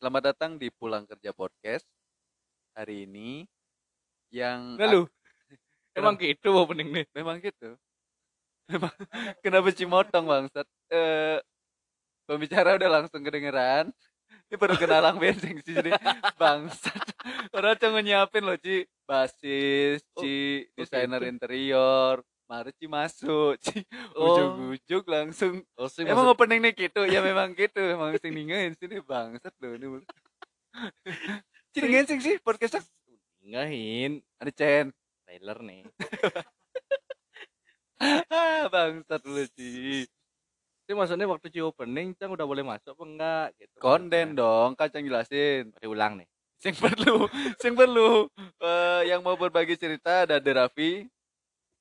Selamat datang di Pulang Kerja Podcast. Hari ini yang lu, Kenapa? emang gitu opening nih. memang gitu. Memang kenapa cimotong bangsat? Eh pembicara udah langsung kedengeran. Ini baru kenalan bensin sih jadi bangsat. Orang cuma nyiapin loh Ci, basis, Oh, Ci, oh desainer gitu. interior. Mari Ci masuk, Ci. Oh. Ujuk-ujuk langsung Oh sih Emang opening nih gitu? Ya memang gitu, emang sing ningain sini bangsat loh ini. mulu. Ciri ngensing sih podcastnya. ngahin Ada Chen. trailer nih. Ah, bangsat lu Ci. Tapi maksudnya waktu Ci opening Cang udah boleh masuk apa enggak gitu. Maksudnya. dong, kacang jelasin. Mari ulang nih. Sing perlu, sing perlu. Eh, yang mau berbagi cerita ada De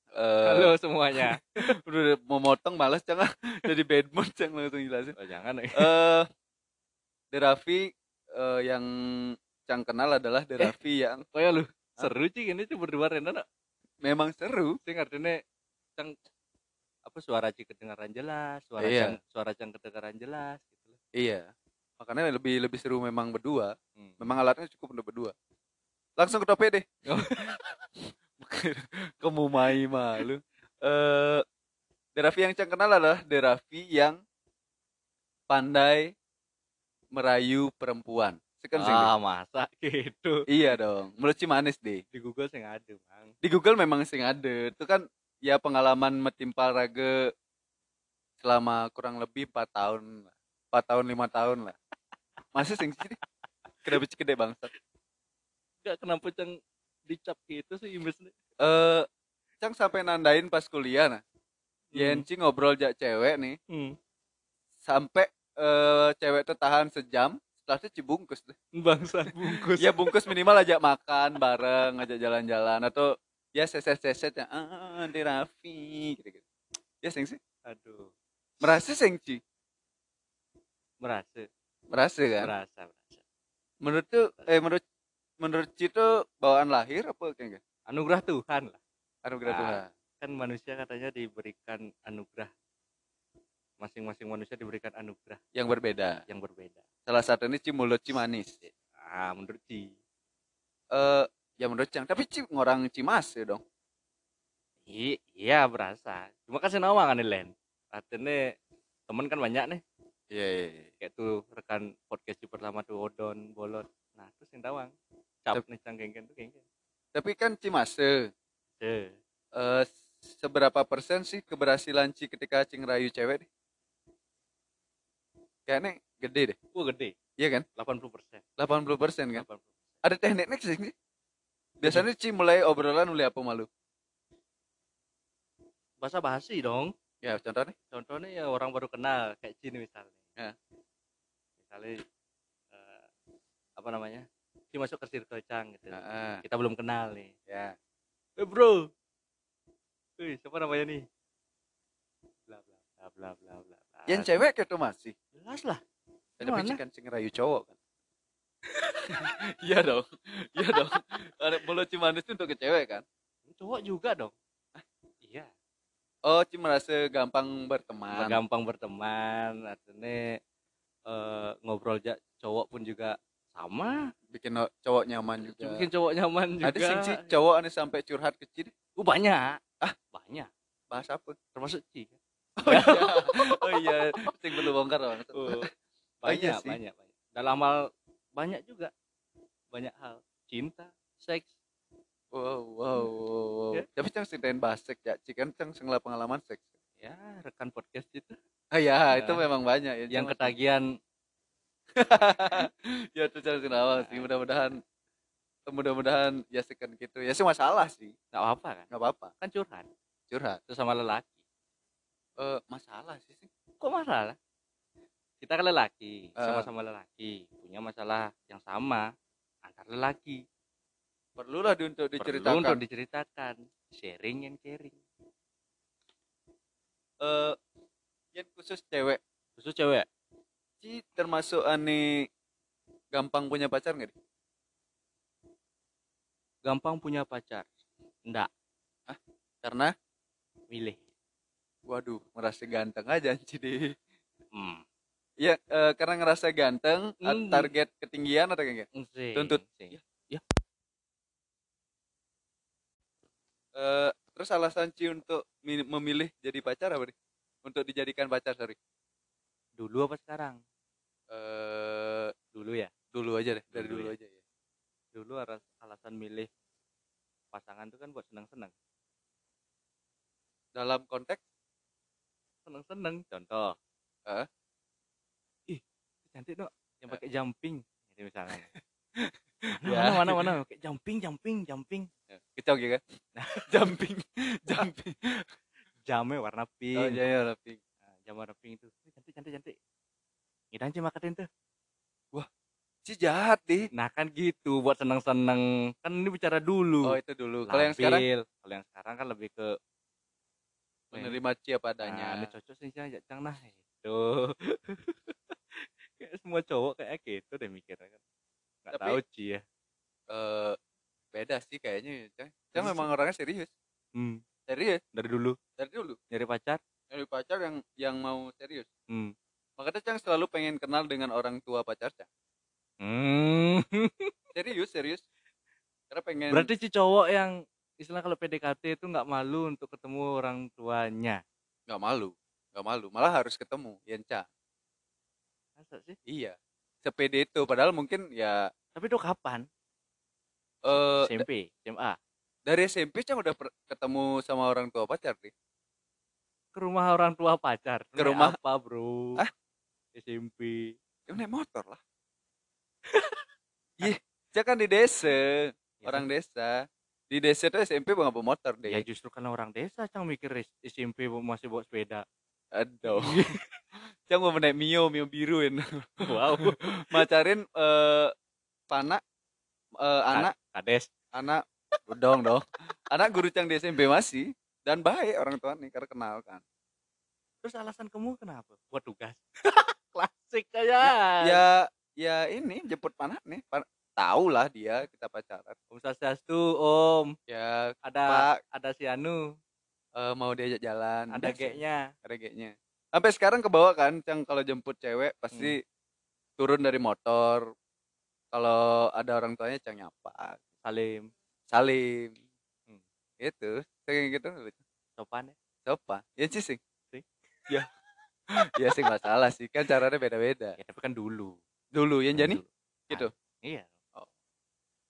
Eh, Halo semuanya. udah mau motong malas jangan jadi bad mood jangan langsung jelasin. Oh, jangan. Eh, De Raffi eh, yang Cang kenal adalah De Eh. Yang Kayak lu seru Ci ini tuh berdua Rena nak. memang seru. Sing artinya Cang apa suara Ci kedengaran jelas, suara Iya. Cang suara Cang kedengaran jelas gitu. Iya. Makanya lebih lebih seru memang berdua. Hmm. Memang alatnya cukup untuk berdua. Langsung ke topik deh. Oh. Kamu mai malu. Eh Derafi yang Cang kenal adalah Derafi yang pandai merayu perempuan. Sekan sing Ah, masa gitu. Iya dong. Menurut manis deh. Di Google sing ada, Bang. Di Google memang sing ada. Itu kan ya pengalaman metimpa raga selama kurang lebih 4 tahun. 4 tahun 5 tahun lah. Masih sing sih. Kenapa gede bangsat? Enggak kenapa Cang dicap gitu sih imbasnya. eh Cang sampai nandain pas kuliah nah. Hmm. Yenci ngobrol jak cewek nih Hmm. sampai eh cewek tahan sejam setelah itu cibungkus deh. Bangsa bungkus. Ya bungkus minimal ajak makan bareng, ajak jalan-jalan atau ya seset-seset ya ah di Raffi gitu-gitu. Ya sing sih. Aduh, Merasa sing Ci. merasa, Merasa kan? merasa, merasa. Menurut tuh eh menurut menurut Ci tuh bawaan lahir apa kayak gitu? Anugerah Tuhan lah. Anugerah Ah. Tuhan. Kan manusia katanya diberikan anugerah. Masing-masing manusia diberikan anugerah Yang berbeda. yang berbeda. Salah satunya Ci mulut Ci manis. Ah, menurut Ci. Eh ya menurut Cang, tapi Ci ngorang Cimas ya dong. I- iya berasa. Cuma kasih nama kan Len. Artinya temen kan banyak nih. Iya, iya, iya. Kayak tuh rekan podcast pertama tuh Odon, Bolot. Nah, terus yang tawang. Cap nih cangkengken tuh kengken. Tapi kan Cimase, Eh, eh seberapa persen sih keberhasilan Ci ketika Ci ngerayu cewek deh? Kayaknya gede deh, Wah gede, iya kan? 80 persen. 80 persen kan? 80. Ada tekniknya sih. Biasanya Ci mulai obrolan mulai apa malu? Bahasa basi dong. Ya contohnya? contohnya ya orang baru kenal kayak Cini misalnya Ya. misalnya eh, apa namanya Cini masuk ke circle Cang gitu Nah, kita belum kenal nih ya. eh bro Wih, siapa namanya nih bla bla bla bla bla bla. Yang cewek tuh masih. jelas lah Ya, tapi Gimana? Ci kan Ci ngerayu cowok kan? Iya dong, iya dong. Ada mulut Ci manis itu untuk ke cewek kan? cowok juga dong iya Oh, Ci merasa gampang berteman. gampang berteman artinya eh, ngobrol aja cowok pun juga sama Bikin cowok nyaman juga. bikin cowok nyaman juga Ada Ci cowok aneh sampai curhat ke Ci. Uh, banyak Ah? banyak Bahas apa? termasuk Ci Oh iya, oh iya, sing perlu bongkar bang. Oh, Oh, iya banyak, sih. banyak, banyak. Dalam hal banyak juga, banyak hal. Cinta, seks, Wow, wow, wow, wow. Ya. Tapi cang ceritain bahas seks ya, Ci kan cang pengalaman seks. ya rekan podcast itu. Ah ya, Ya. itu memang banyak ya. Yang ketagihan, ya itu cang kenapa sih? Mudah-mudahan, mudah-mudahan ya sekan gitu. Ya sih masalah sih, nggak apa-apa kan? nggak apa-apa. Kan curhat, Curhat. itu sama lelaki. Eh masalah sih sih. Kok masalah? Kita kan lelaki, Eh. sama-sama lelaki, punya masalah yang sama antar lelaki. Perlulah di- untuk Perlu diceritakan. untuk diceritakan, sharing yang caring. Eh, yang khusus cewek, Khusus cewek, Ci termasuk aneh gampang punya pacar nggak? Gampang punya pacar. Enggak, Karena, milih. waduh, merasa ganteng aja Ci deh. Hmm. Ya eh, karena ngerasa ganteng, Hmm. target ketinggian atau kayak gitu? Sing, Tuntut. sing. Eh, terus alasan Ci untuk mi- memilih jadi pacar apa nih? Untuk dijadikan pacar, sorry. Dulu apa sekarang? Eh, Dulu ya. dulu aja deh, dari Dulu dulu ya. aja ya. Dulu alas- alasan milih pasangan itu kan buat senang-senang. Dalam konteks Senang-senang. Contoh. Hah? Ih, cantik dok. Yang pakai jumping. Ini misalnya. Ya. Mana, mana, mana, mana. Pakai jumping, jumping, jumping. ya, kecok ya kan? jumping, jumping. Jamnya warna pink. Oh, iya, iya, pink. Nah, jam warna pink itu. Cantik, cantik, cantik. Ngidan sih makatin tuh. Ci jahat deh. Nah kan gitu buat seneng-seneng. Kan ini bicara dulu. Oh, itu dulu. Kalau yang sekarang. Kalau yang sekarang kan lebih ke menerima Ci apa Nah, adanya. ini cocok sih Cang, Cang nah itu. kayak semua cowok kayak gitu deh mikirnya kan. Nggak Tapi- tahu Ci ya. Eh, beda sih kayaknya. Cang, Cang memang orangnya serius. Hmm, Serius dari dulu dari dulu. nyari pacar. Dari pacar yang yang mau serius. Hmm. Makanya Cang selalu pengen kenal dengan orang tua pacar Cang. Hmm. Serius, serius. Karena pengen Berarti Ci cowok yang istilah kalau PDKT itu nggak malu untuk ketemu orang tuanya. nggak malu, nggak malu. Malah harus ketemu, Yenca. Masa sih? Iya. Sepede itu padahal mungkin ya Tapi itu kapan? eh SMP, SMA. dari SMP Cang udah ketemu sama orang tua pacar nih. Ke rumah orang tua pacar. Ke rumah- apa, Bro? Hah? SMP. Ya naik motor lah. Ih, Cang kan di desa, Ya, orang desa. Di desa tuh SMP nggak bawa motor deh. Ya justru karena orang desa Cang mikir SMP masih bawa sepeda. Aduh. Cang mau naik Mio, Mio biru ini. Wow. Macarin eh panak eh, anak Kades. anak dong dong. Anak guru Cang di SMP masih dan baik orang tua nih karena kenal kan. Terus alasan kamu kenapa? Buat tugas. Klasik aja. Ya ya ini jemput panak nih. Pan tahu lah dia kita pacaran. Om Swastiastu, Om. Ya Ada Pak ada si Anu, eh, mau diajak jalan. ada. G-nya. ada G-nya. Sampai sekarang ke bawah kan, Cang kalau jemput cewek pasti turun dari motor. Kalau ada orang tuanya Cang nyapa, Salim. salim. Hmm. Itu, kayak gitu Sopan ya. sopan. Ya sih sing. Sing. Ya. ya sih nggak salah sih, kan caranya beda-beda. Ya, tapi kan dulu. Dulu yang jadi Dulu. gitu? Ah, iya.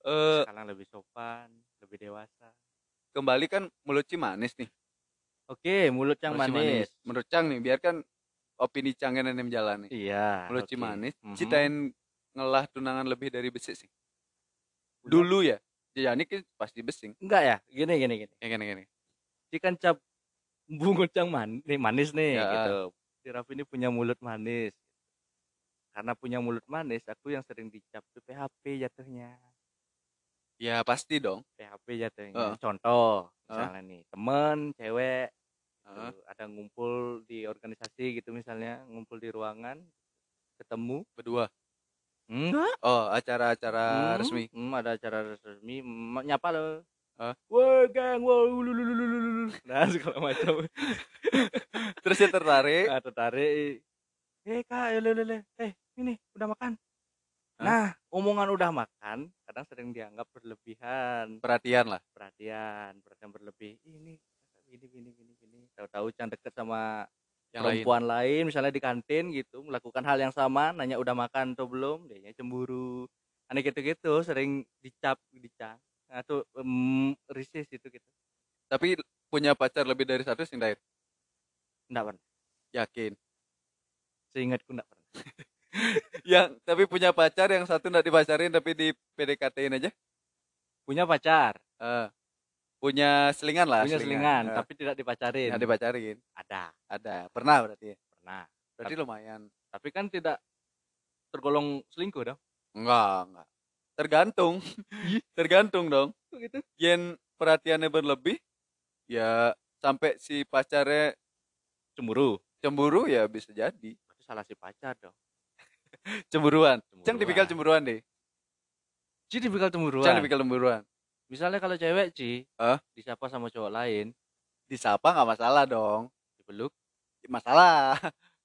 eh Sekarang lebih sopan, lebih dewasa. kembali kan mulut Ci manis nih. Oke, mulut yang Mulut Ci manis. Menurut Cang nih, biarkan opini Cang yang nem jalan nih. Iya. Mulut oke. manis, Mhm. citain ngelah tunangan lebih dari besi sih. Udah. Dulu ya. Ya ini kan pasti besing. Enggak ya? Gini gini gini. Ya gini gini. Cikan cap bungut yang man nih, manis nih Ya. gitu. Si Raffi ini punya mulut manis. Karena punya mulut manis, aku yang sering dicap tuh PHP jatuhnya. Ya pasti dong. PHP jatuhnya. Heeh. Contoh, misalnya nih, temen cewek tuh, ada ngumpul di organisasi gitu misalnya, ngumpul di ruangan, ketemu. Berdua. Enggak. Oh, acara-acara Hmm, resmi. hmm, ada acara resmi, nyapa lo. Woi geng, woi ulululululul. Nah segala macam. Terus dia tertarik. Nah, tertarik. Eh kak, lele, eh ini udah makan. Hah? Nah, omongan udah makan kadang sering dianggap berlebihan, Perhatian lah. perhatian, perhatian berlebih. Ih, Ini gini gini gini gini. Tahu-tahu yang deket sama Yang lain. perempuan lain. misalnya di kantin gitu, melakukan hal yang sama, nanya udah makan atau belum, dia cemburu. Aneh gitu-gitu, sering dicap, dicap. Nah, tuh um, risih itu gitu. Tapi punya pacar lebih dari satu sing Dair. Enggak pernah. Yakin. Seingatku enggak pernah. Yang tapi punya pacar yang satu nggak dipacarin tapi di PDKT-in aja. Punya pacar, Eh, punya selingan lah. punya selingan, Eh, tapi tidak dipacarin. nggak dipacarin. Ada, Ada. Pernah berarti. ya? pernah. Berarti lumayan. Tapi kan tidak tergolong selingkuh dong. Enggak, enggak. Tergantung. Tergantung dong. Gitu. Yen perhatiannya berlebih, ya sampai si pacarnya Cemburu. cemburu ya bisa jadi. Itu salah si pacar dong. Cemburuan. Cang Cemburuan. tipikal cemburuan deh. Ci tipikal cemburuan. Cang tipikal cemburuan. Misalnya kalau cewek Ci, Hah? disapa sama cowok lain, Disapa nggak masalah dong. dipeluk, Masalah.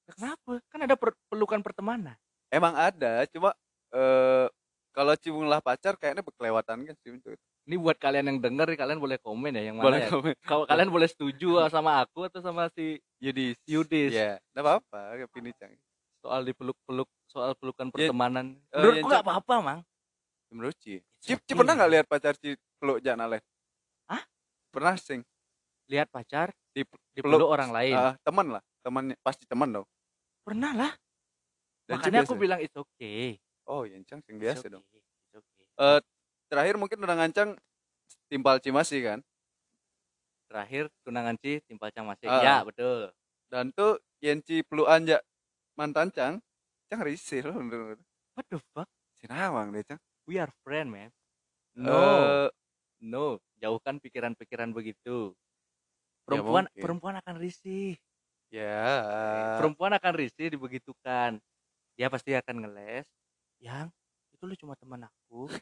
kenapa? Kan ada per- pelukan pertemanan. Emang ada cuma eh kalau cimunglah pacar kayaknya berkelewatan kan sih itu. Ini buat kalian yang denger kalian boleh komen ya yang mana boleh ya. komen. Kalau kalian boleh setuju sama aku atau sama si Yudis. Yudis. Ya nggak apa-apa Pini Cang. Soal dipeluk-peluk soal pelukan Ya, pertemanan. eh, menurutku yang nggak Cang- apa-apa mang. Menurut Ci. It's Ci, Ci okay. pernah nggak lihat pacar Ci peluk Jana Len Hah? pernah sing? Lihat pacar Di- dipeluk orang lain. Ah, teman lah temannya pasti teman dong. Pernah lah. Dan makanya aku biasa. bilang it's okay. Oh ya Cang sing biasa okay, dong. it's okay. Eh, terakhir mungkin udah ngancang timpal Cimasi kan? Terakhir tunangan Ci timpal cang masih Ah. ya betul. Dan tuh yang Ci pelukan ja mantan Cang Cang risih loh what the fuck? Sinawang deh Cang. We are friend man. No. Eh, no jauhkan pikiran-pikiran begitu perempuan mungkin. perempuan akan risih ya perempuan akan risih dibegitukan dia pasti akan ngeles yang itu lu cuma teman aku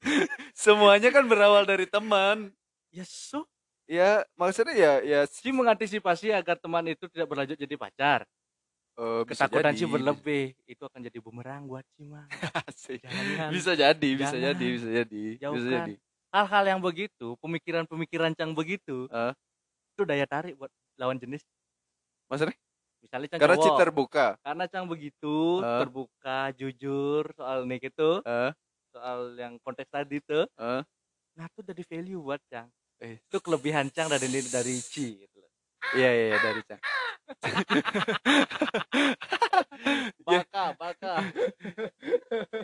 semuanya kan berawal dari teman ya so ya maksudnya ya ya si mengantisipasi agar teman itu tidak berlanjut jadi pacar eh, bisa ketakutan jadi. si berlebih itu akan jadi bumerang buat si mah. Jangan. bisa jadi bisa Jangan. jadi bisa jadi bisa Jauhkan. jadi hal-hal yang begitu pemikiran-pemikiran cang begitu Eh. itu daya tarik buat lawan jenis. Maksudnya? Misalnya cang karena cowok terbuka. Karena cang begitu Eh. terbuka jujur soal nih gitu eh soal yang konteks tadi tuh eh nah itu jadi value buat cang eh. Itu kelebihan cang dari dari Ci gitu loh. iya iya iya, dari Cang baka baka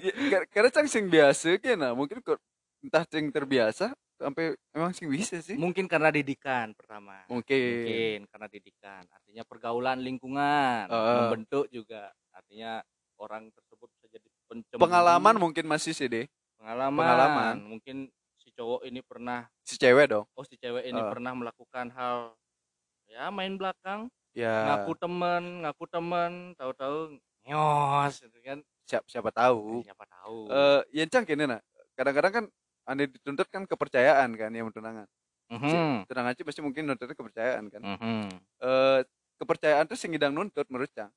Ya, kar- karena Cang sing biasa kan nah mungkin kok entah Cang terbiasa sampai emang sing bisa sih. Mungkin karena didikan pertama. Mungkin. Mungkin karena didikan. Artinya pergaulan lingkungan Heeh. membentuk juga. Artinya orang tersebut bisa jadi pencemburu pengalaman mungkin masih sih deh pengalaman, pengalaman. mungkin si cowok ini pernah si cewek dong. Oh si cewek ini Heeh. pernah melakukan hal ya main belakang. Ya. Ngaku temen ngaku temen tahu-tahu nyos gitu kan. Siapa siapa tahu. Siapa tahu. Eh ya Cang kini nah kadang-kadang kan ane dituntut kan kepercayaan kan yang tunangan Mhm, tunangan sih pasti mungkin nuntutnya kepercayaan kan. Mhm. eh kepercayaan tuh sing ngidang nuntut menurut Cang.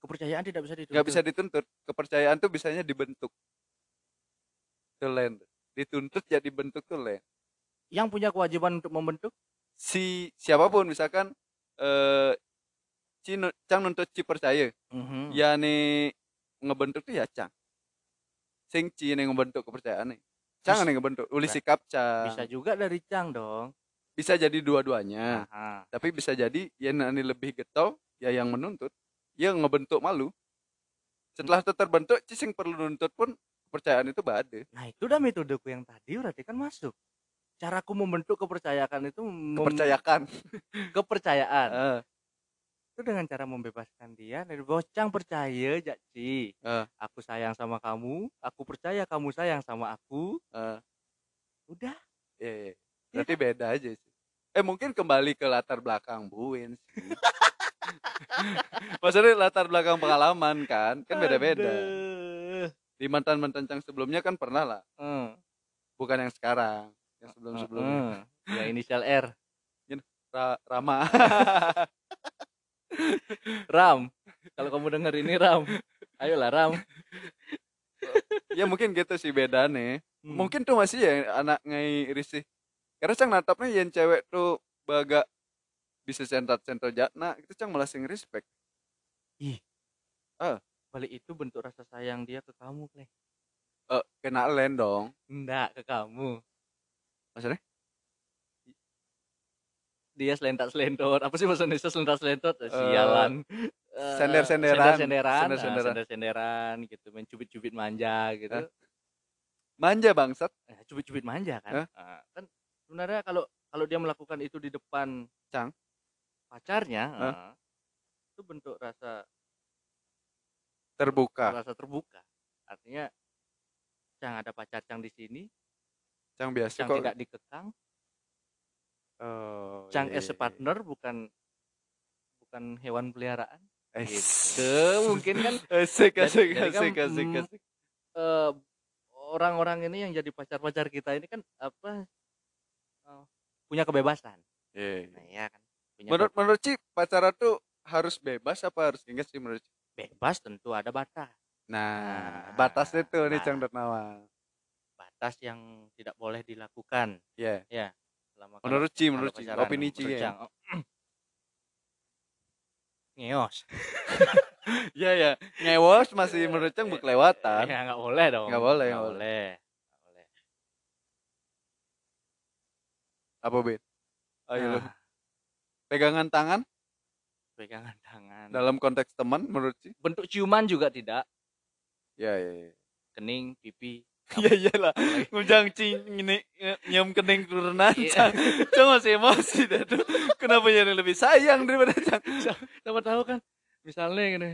Kepercayaan tidak bisa dituntut. Nggak bisa dituntut. Kepercayaan tuh bisanya dibentuk. Tuh Len. dituntut ya dibentuk tuh Len. yang punya kewajiban untuk membentuk? Si siapa pun misalkan eh si Cang nuntut si percaya. Mhm. ya nih ngebentuk tuh ya Cang. Sing ci ngebentuk kepercayaan nih Cang nih ngebentuk? Uli sikap Cang. Bisa juga dari cang dong. Bisa jadi dua-duanya. Aha. tapi bisa jadi ya nani lebih getol ya yang menuntut ya ngebentuk malu. Setelah itu terbentuk cicing perlu nuntut pun kepercayaan itu bade Nah itu udah metodeku yang tadi berarti kan masuk. Caraku membentuk kepercayaan itu mem- kepercayaan. Eh, itu dengan cara membebaskan dia dari bocang percaya Jaci. Eh. Aku sayang sama kamu, aku percaya kamu sayang sama aku. eh, Udah. iya, iya. berarti beda aja sih eh mungkin kembali ke latar belakang buin maksudnya latar belakang pengalaman kan kan beda-beda Aduh. di mantan mantan cang sebelumnya kan pernah lah Eh, bukan yang sekarang yang sebelum sebelumnya eh. Ya inisial R. Ra- Rama Ram. Kalau kamu denger ini Ram. Ayolah Ram. ya mungkin gitu sih beda nih Hmm. mungkin tuh masih ya anak ngai risih karena cang natapnya yang cewek tuh baga bisa sentat sentot jatna itu cang malah sing respect balik itu bentuk rasa sayang dia ke kamu, Kleh. eh kena len dong Enggak ke kamu. maksudnya dia selentak selentot apa sih bahasa Indonesia selentak selentot sialan. Eh, sender-senderan. sender-senderan. Sender-senderan. sender senderan gitu. Main cubit-cubit manja gitu. Eh, manja bangsat. Eh, cubit-cubit manja Hah? kan Ah, kan sebenarnya kalau kalau dia melakukan itu di depan Cang. pacarnya Hah? ah, itu bentuk rasa terbuka. Rasa terbuka. Artinya Cang ada pacar Cang di sini. Cang biasa Cang kok tidak dikekang oh, Cang iya, as a iya, partner bukan bukan hewan peliharaan iya. gitu mungkin kan asik Jadi- asik jadi kan, asik asik mm, asik eh, orang-orang ini yang jadi pacar-pacar kita ini kan apa eh, punya kebebasan. Iya, iya. Nah, ya kan. Punya menurut menurut Ci pacaran tuh harus bebas apa harus ingat sih menurut Cing? bebas tentu ada batas Nah, Nah, batasnya tuh nih nah. Cang dan Nawang. batas yang tidak boleh dilakukan Ya. Selama kalau- Menurut Ci, menurut Ci, opini Ci ya. Ngeos Iya ya, ngewos masih menurut Cang berkelewatan. ya nggak boleh dong Nggak boleh, nggak boleh Apa bet? Ayo. Nah, Pegangan tangan pegangan tangan dalam konteks teman menurut Ci? bentuk ciuman juga tidak Ya ya ya. kening pipi Iya iyalah. Ngujang cing ini nyium kening turunan Iya. Cang. Masih emosi dah tuh. Kenapa jadi lebih sayang daripada Cang? siapa tahu kan misalnya gini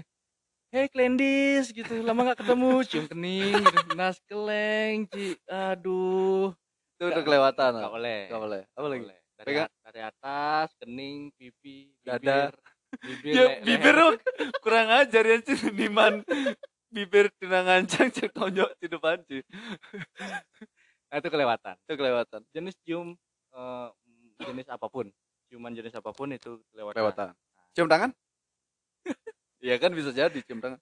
Hei Klendis gitu lama nggak ketemu cium kening gitu. nas keleng ci aduh Itu udah kelewatan. nggak ah. boleh Nggak boleh. Apa lagi? dari, Pegang. dari atas kening pipi Dada. bibir bibir, Ya le- bibir kurang ajar ya seniman bibir tunangan Cang Cang tonjok di depan Ci. nah, itu kelewatan Itu kelewatan. jenis cium eh, jenis apa pun ciuman jenis apa pun itu kelewatan, Kelewatan. Cium tangan? Iya kan bisa jadi cium tangan.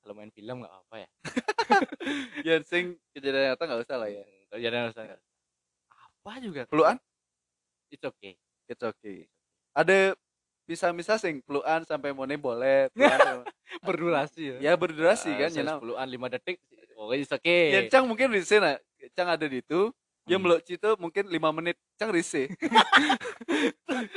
kalau main film nggak apa ya Ya sing kejadian nyata nggak usah lah ya. kalau jadi harus apa juga Pelukan? it's okay It's okay. Ada bisa-bisa sing pelukan sampai mone boleh. berdurasi ya ya berdurasi kan ya. nah. puluhan lima detik oh it's okay Ya Cang mungkin di sana. Cang ada di itu. Ya Hmm. meluk Ci itu mungkin 5 menit. Cang risih.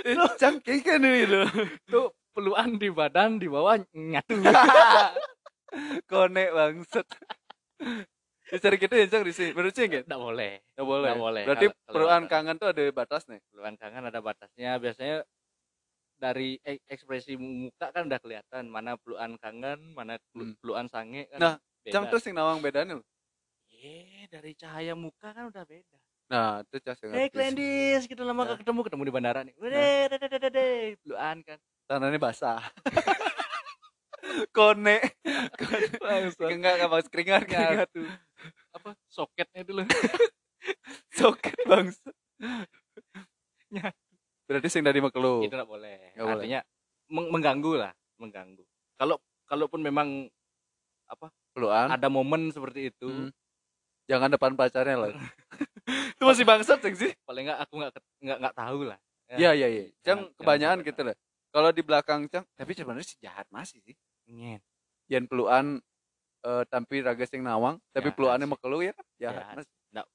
Eh, Cang kayak kan itu. tuh peluan di badan di bawah nyatu Konek bangset. Ya cari kita ya Cang risih. Menurut Cing kan? nggak boleh Nggak boleh. Nggak boleh. Berarti batas. kangen tuh ada batas nih. peluan kangen ada batasnya biasanya dari ek- ekspresi muka kan udah kelihatan mana peluan kangen mana pelu- Hmm. peluan sange kan Nah, beda. Cang tuh sing nawang bedanya loh. Eh, dari cahaya muka kan udah beda Nah, itu Cang sing Hei ngerti. Klendis, kita lama Nah. gak ketemu, ketemu di bandara nih. Wede, dede, dede, dede, peluan kan. Tangannya basah. Konek. Konek. Bangsat. Enggak enggak bagus keringat keringat Nyatu. Apa soketnya dulu. soket bangsa. Nyatu. Berarti sing dari Mekelu. Itu gak boleh. Nggak boleh. Artinya meng- mengganggu lah, mengganggu. Kalau kalaupun memang Pelukan. ada momen seperti itu, Hmm. Jangan depan pacarnya lah. itu masih bangsat sih. paling nggak aku nggak nggak nggak tahu lah. Iya iya iya. Cang kebanyakan jangan gitu lah. Kalau di belakang Cang, tapi sebenarnya sih jahat masih sih. Nyen. Yang pelukan eh tapi raga sing nawang, tapi Jahat pelukannya sih. Mekelu ya kan? Jahat. Jahat.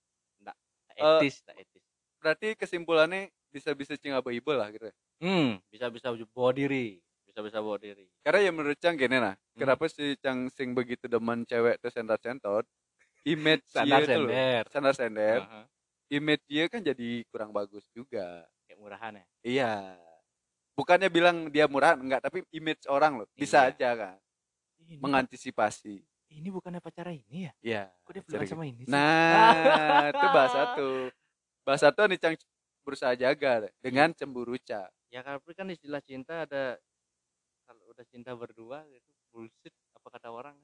Tak Eh, etis, tak etis. Berarti kesimpulannya bisa-bisa cing ibu lah gitu. Hmm, bisa bisa bawa diri, bisa bisa bawa diri. Karena ya menurut Cang gini nah, Hmm. kenapa sih Cang sing begitu demen cewek tuh sentot-sentot? Image Standar sender. Standar sender. Aha. Image dia kan jadi kurang bagus juga. Kayak murahan ya. Iya. Bukannya bilang dia murah enggak, tapi image orang loh. Bisa Iya. aja kan Ini, mengantisipasi. ini bukannya pacara ini ya? Iya. Kok dia sama ini sih? Nah, itu bahasa tuh. Bahasa tuh nih Cang berusaha jaga dengan cemburu Ca. Ya tapi kan istilah cinta ada kalau udah cinta berdua itu bullshit apa kata orang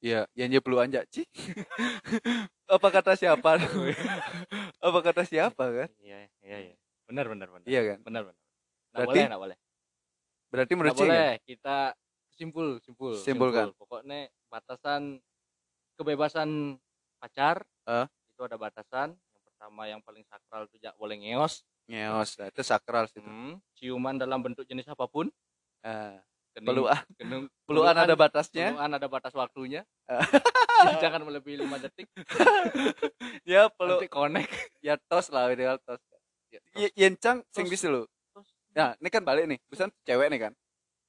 Iya, yang perlu anjak Ci. Apa kata siapa? Apa kata siapa kan? iya iya iya benar benar benar Iya kan? benar benar nggak Berarti boleh nggak boleh Berarti menurut boleh kan? kita simpul simpul Simpulkan. simpul. pokoknya batasan kebebasan pacar Eh? itu ada batasan pertama yang paling sakral itu tidak boleh ngeos Ngeos, nah, itu sakral sih. Hmm, ciuman dalam bentuk jenis apa pun Ah, kening- pelukan, kening- pelukan ada batasnya. pelukan ada batas waktunya Ah. jangan melebihi lima detik Ya, pelu nanti connect ya tos lah ideal tos. Ya, Y Yen Cang sing Tos. bisa terus Nah, ini kan balik nih. Bukan cewek nih kan.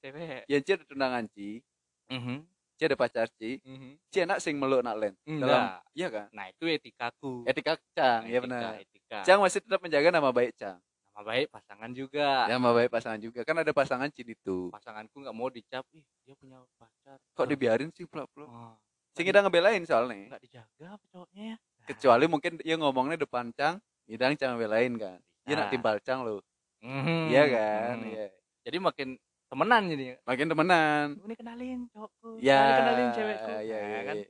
cewek Yen Ci ada tunangan Ci, Mhm, Ci ada pacar Ci. mhm. Ci enak sing meluk nak len. Dalam iya kan? nah itu etikaku Etika Cang, ya Etika, benar. etika Cang masih tetap menjaga nama baik Cang. nama baik pasangan juga Ya, nama baik pasangan juga. Kan ada pasangan Ci itu. pasanganku nggak mau dicap ih dia punya pacar Kok dibiarin sih pelak-pelak? oh, Sing kita ngebelain soalnya. nggak dijaga apa cowoknya ya Kecuali mungkin dia ngomongnya depan Cang, Idang Cang belain kan. Dia nak Nah. timpal Cang lo. Mhm, Iya kan? mhm. Iya. jadi makin temenan jadi Makin temenan. ini kenalin cowokku Ya. ini kenalin cewekku Ya, Nah, ya, kan ya.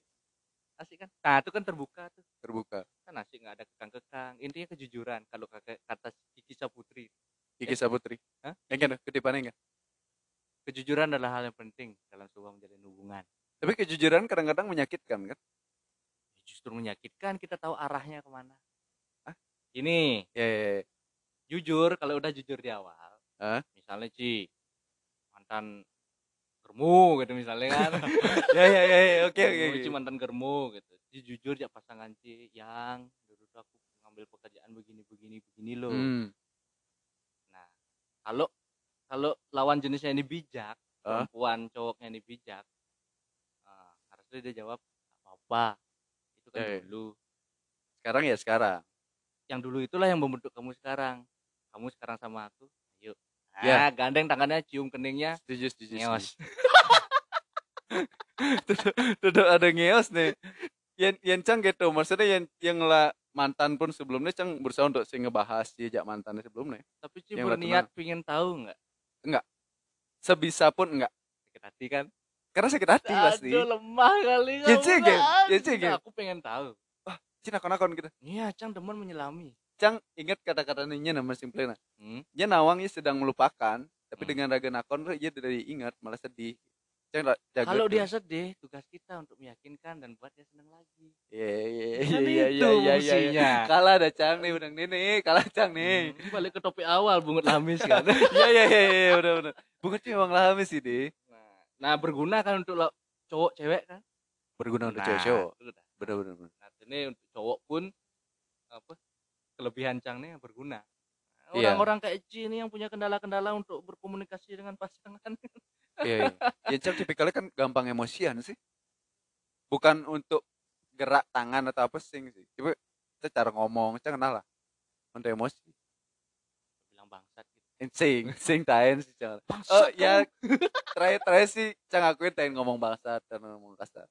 asik kan nah itu kan terbuka tuh Terbuka. kan asik nggak ada kekang-kekang intinya kejujuran kalau kata, kata Kiki Saputri Kiki Saputri. Hah? Yang kan ketipannya kan? kejujuran adalah hal yang penting dalam sebuah menjalin hubungan Tapi kejujuran kadang-kadang menyakitkan kan? justru menyakitkan kita tahu arahnya ke mana Ah? ini Ya, ya, ya. jujur kalau udah jujur di awal Hah? misalnya Ci mantan germu gitu misalnya kan ya, ya, ya, ya, oke, oke. Ci mantan germu gitu jujur ya pasangan Ci yang dulu tuh aku ngambil pekerjaan begini begini begini loh Hmm. nah kalau kalau lawan jenisnya ini bijak Hah? perempuan cowoknya ini bijak ah, harusnya dia jawab "Nggak apa-apa itu kan Ya, ya. dulu Sekarang ya sekarang. yang dulu itulah yang membentuk kamu sekarang kamu sekarang sama aku Ya. ah, gandeng tangannya cium keningnya Setuju, setuju, ngeos Duduk ada ngeos nih. Yang yang cang gitu, maksudnya yang yang lah mantan pun sebelumnya cang berusaha untuk sih ngebahas jejak mantannya sebelumnya. tapi udah berniat pingin tahu nggak Sebisa pun enggak. sakit hati kan Karena sakit hati pasti. Aduh lemah kali Ya, kamu, Ci, Gen. Bang. Ya, Ci, Gen. aku pengen tahu Cina nakon gitu. iya cang demen menyelami Cang ingat kata-katanya nama simplena. hmm? Dia nawangnya sedang melupakan, tapi Hmm. dengan raga nakon dia dari ingat malah sedih. Cang kalau dia sedih tugas kita untuk meyakinkan dan buat dia senang lagi Iya iya Kan iya iya iya iya. fungsinya. Kalah ada cang nih udang nih, kalah cang nih. Hmm, balik ke topik awal bungut lamis kan Iya iya iya iya benar benar. Bunga memang lama sih deh. nah, nah berguna kan untuk cowok cewek kan Berguna untuk Nah, cowok-cowok. itu dah. Benar benar benar. Nah, ini untuk cowok pun apa kelebihan yang berguna. Iya. Orang-orang kayak Ci ini yang punya kendala-kendala untuk berkomunikasi dengan pasangan. Iya iya. Ya cang tipikalnya kan gampang emosian sih. Bukan untuk gerak tangan atau apa sih sih. Coba kita cara ngomong, cang kenal lah. Untuk emosi. Bilang bangsat gitu. Sing, sing taen sih cang. Oh ya terakhir terakhir sih cang akuin taen ngomong bangsat dan ngomong kasar.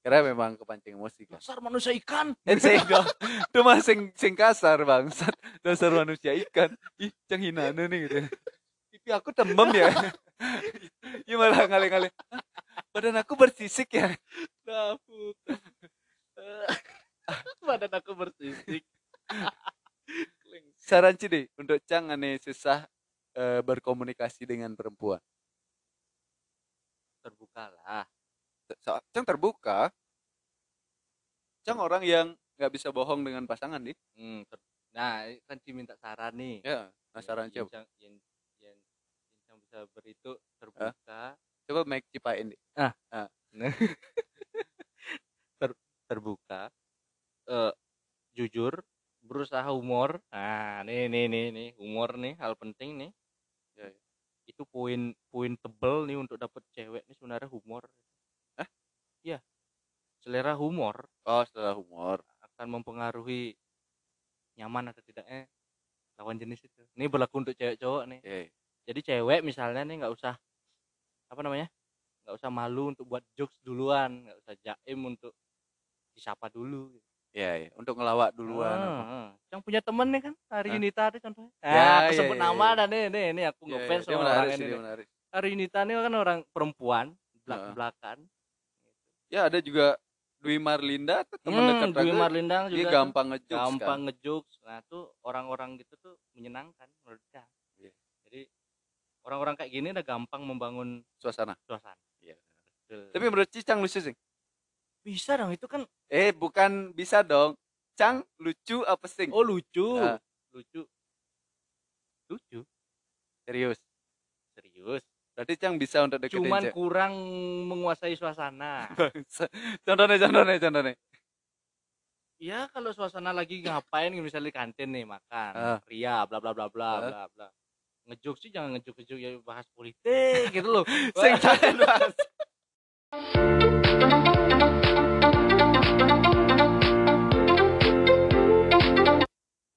Karena memang kepancing emosi kan. dasar manusia ikan. Enseng dong. Itu mah sing sing kasar bangsat. Dasar manusia ikan. Ih, cang hinane nih gitu. Pipi aku tembem ya. Iya malah ngale-ngale. "Hah, Badan aku bersisik ya. Dapuk. Badan aku bersisik. Saran Ci deh untuk cang aneh susah eh, berkomunikasi dengan perempuan. Terbukalah. So- Cang terbuka. Cang orang yang nggak bisa bohong dengan pasangan nih. Hmm, ter- nah, kan Ci minta saran nih. Ya, nah saran yang. Cang- yang, yang, yang Cang bisa beri itu terbuka. Coba make cipain deh. terbuka eh jujur berusaha humor nah nih nih nih nih humor nih hal penting nih Ya, ya. itu poin poin tebel nih untuk dapet cewek nih sebenarnya humor? Iya selera humor Oh, setelah humor. akan mempengaruhi nyaman atau tidaknya lawan jenis itu ini berlaku untuk cewek cowok nih Iya, iya. jadi cewek misalnya nih nggak usah apa namanya nggak usah malu untuk buat jokes duluan nggak usah jaim untuk disapa dulu Iya, iya. Untuk ngelawak duluan. apa. Ah, ah. yang punya temen nih kan Hari Hah? Yunita contohnya Ya, ah aku ya, sebut ya, nama ya. dan nih nih nih aku Iya, ngefans iya. Dia sama menarik orang sih, ini dia nih. menarik. Hari Yunita ini kan orang perempuan belak belakan Ya, ada juga Dwi Marlinda tuh teman hmm, dekat Dwi Raga. Dia juga tuh gampang ngejokes gampang kan. ngejokes nah tuh orang-orang gitu tuh menyenangkan menurut saya Iya. jadi orang-orang kayak gini udah gampang membangun Suasana. suasana Iya. Betul. Tapi menurut Cicang lucu sih. bisa dong itu kan Eh, bukan bisa dong. Cang lucu apa sing? oh lucu Ah. lucu lucu Serius. serius Berarti Cang bisa untuk deketin cuman cewek. kurang menguasai suasana contohnya, contohnya, contohnya. Ya kalau suasana lagi ngapain misalnya di kantin nih makan, Ah. ria bla bla bla bla Ah. bla bla. Ngejuk sih jangan ngejuk ngejuk ya bahas politik gitu loh. Sing bahas.